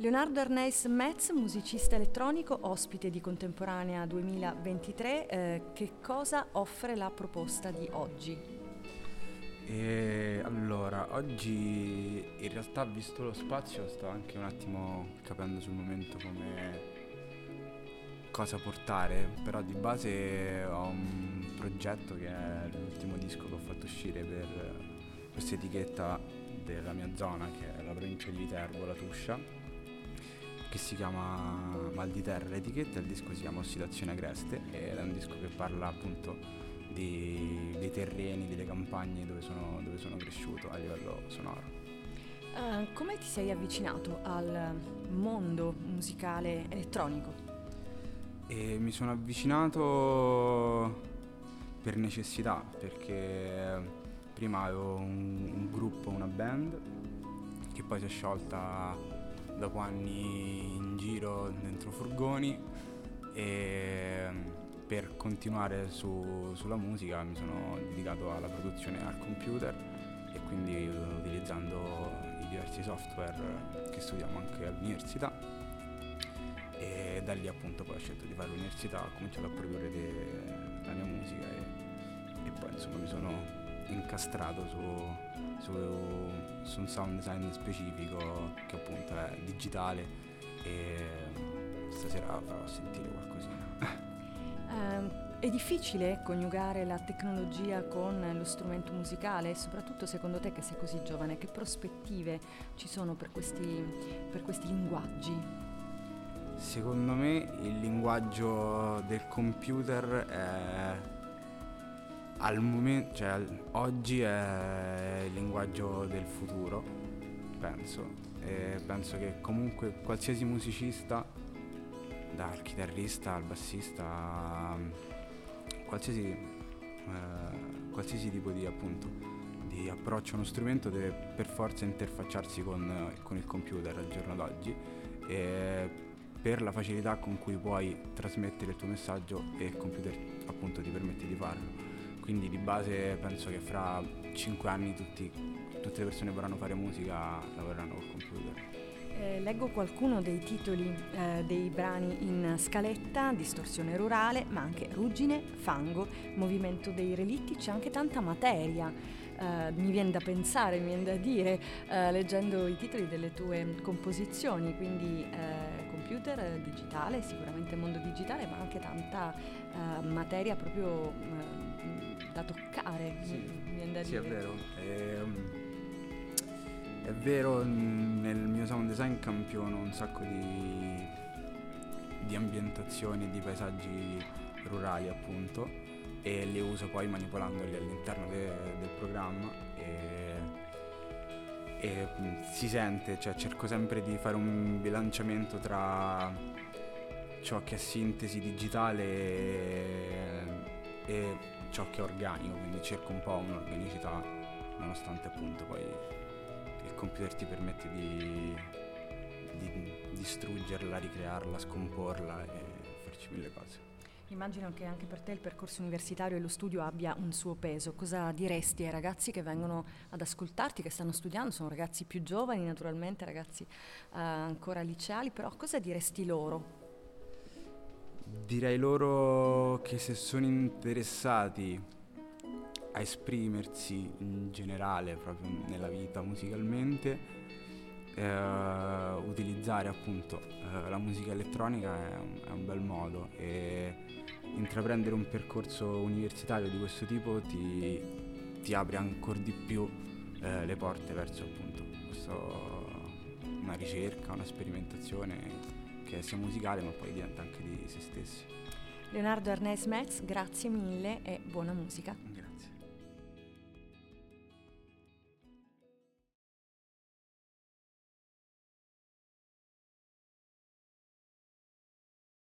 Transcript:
Leonardo Arnais Metz, musicista elettronico, ospite di Contemporanea 2023, eh, che cosa offre la proposta di oggi? E allora, oggi in realtà visto lo spazio sto anche un attimo capendo sul momento come cosa portare, però di base ho un progetto che è l'ultimo disco che ho fatto uscire per questa etichetta della mia zona che è la provincia di Viterbo, la Tuscia che si chiama Mal di Terra l'etichetta, il disco si chiama Ossidazione Agreste ed è un disco che parla appunto di, dei terreni, delle campagne dove sono, dove sono cresciuto a livello sonoro. Uh, come ti sei avvicinato al mondo musicale elettronico? E mi sono avvicinato per necessità, perché prima avevo un, un gruppo, una band, che poi si è sciolta dopo anni in giro dentro furgoni e per continuare su, sulla musica mi sono dedicato alla produzione al computer e quindi utilizzando i diversi software che studiamo anche all'università. E da lì appunto poi ho scelto di fare l'università, ho cominciato a produrre de- la mia musica e, e poi insomma mi sono incastrato su, su, su, un sound design specifico che appunto è digitale e stasera farò sentire qualcosina. Uh, è difficile coniugare la tecnologia con lo strumento musicale, soprattutto secondo te che sei così giovane, che prospettive ci sono per questi, per questi linguaggi? Secondo me il linguaggio del computer è al momento, cioè al, oggi è il linguaggio del futuro, penso. E penso che comunque qualsiasi musicista, dal chitarrista al bassista, qualsiasi, eh, qualsiasi tipo di appunto di approccio a uno strumento deve per forza interfacciarsi con, con il computer al giorno d'oggi per la facilità con cui puoi trasmettere il tuo messaggio e il computer appunto ti permette di farlo quindi di base penso che fra 5 anni tutti, tutte le persone vorranno fare musica lavoreranno col computer. Eh, leggo qualcuno dei titoli eh, dei brani in scaletta, distorsione rurale, ma anche ruggine, fango, movimento dei relitti, c'è anche tanta materia. Eh, mi viene da pensare, mi viene da dire, eh, leggendo i titoli delle tue composizioni, quindi eh, computer, digitale, sicuramente mondo digitale, ma anche tanta eh, materia proprio da toccare, sì, da sì, è vero. È, ehm, è vero, nel mio sound design campiono un sacco di, di ambientazioni e di paesaggi rurali appunto e li uso poi manipolandoli all'interno de, del programma e, e, si sente, cioè cerco sempre di fare un bilanciamento tra ciò che è sintesi digitale e, e ciò che è organico, quindi cerco un po' un'organicità, nonostante appunto poi il computer ti permette di, di distruggerla, ricrearla, scomporla e farci mille cose. Immagino che anche per te il percorso universitario e lo studio abbia un suo peso. Cosa diresti ai ragazzi che vengono ad ascoltarti, che stanno studiando? Sono ragazzi più giovani, naturalmente, ragazzi uh, ancora liceali, però cosa diresti loro? Direi loro che se sono interessati a esprimersi in generale proprio nella vita musicalmente, eh, utilizzare appunto eh, la musica elettronica è un, è un, bel modo e intraprendere un percorso universitario di questo tipo ti, ti apre ancora di più eh, le porte verso appunto questo, una ricerca, una sperimentazione che sia musicale ma poi diventa anche di se stessi. Leonardo Ernest Metz, grazie mille e buona musica.